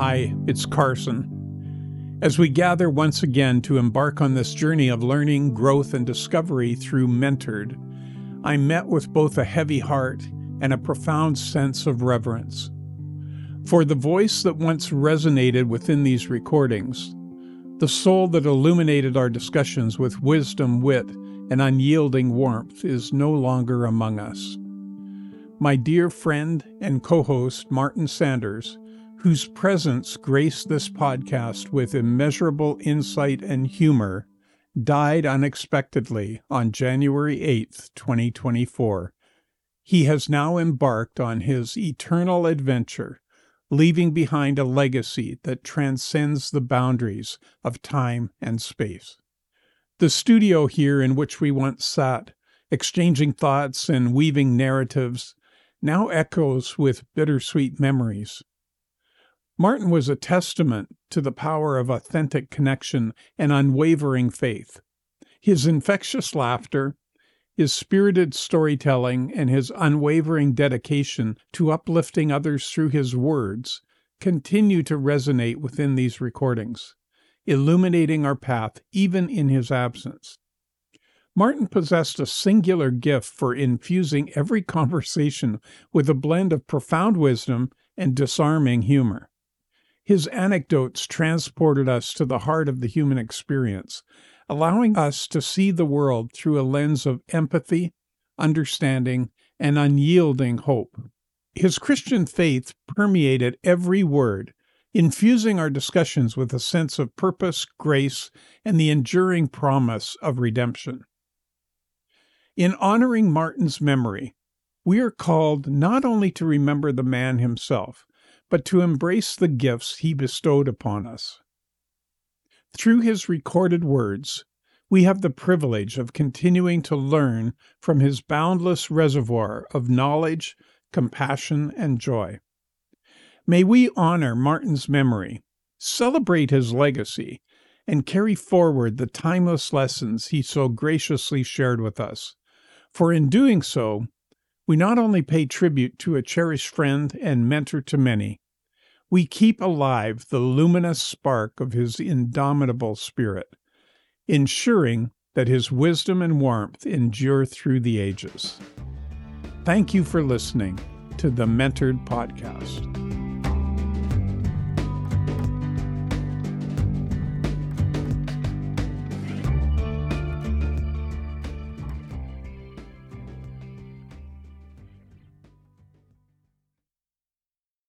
Hi, it's Carson. As we gather once again to embark on this journey of learning, growth, and discovery through Mentored, I'm met with both a heavy heart and a profound sense of reverence. For the voice that once resonated within these recordings, the soul that illuminated our discussions with wisdom, wit, and unyielding warmth is no longer among us. My dear friend and co host, Martin Sanders, whose presence graced this podcast with immeasurable insight and humor, died unexpectedly on January 8, 2024. He has now embarked on his eternal adventure, leaving behind a legacy that transcends the boundaries of time and space. The studio here in which we once sat, exchanging thoughts and weaving narratives, now echoes with bittersweet memories. Martin was a testament to the power of authentic connection and unwavering faith. His infectious laughter, his spirited storytelling, and his unwavering dedication to uplifting others through his words continue to resonate within these recordings, illuminating our path even in his absence. Martin possessed a singular gift for infusing every conversation with a blend of profound wisdom and disarming humor. His anecdotes transported us to the heart of the human experience, allowing us to see the world through a lens of empathy, understanding, and unyielding hope. His Christian faith permeated every word, infusing our discussions with a sense of purpose, grace, and the enduring promise of redemption. In honoring Martin's memory, we are called not only to remember the man himself, but to embrace the gifts he bestowed upon us. Through his recorded words, we have the privilege of continuing to learn from his boundless reservoir of knowledge, compassion, and joy. May we honor Martin's memory, celebrate his legacy, and carry forward the timeless lessons he so graciously shared with us. For in doing so, we not only pay tribute to a cherished friend and mentor to many, we keep alive the luminous spark of his indomitable spirit, ensuring that his wisdom and warmth endure through the ages. Thank you for listening to the Mentored Podcast.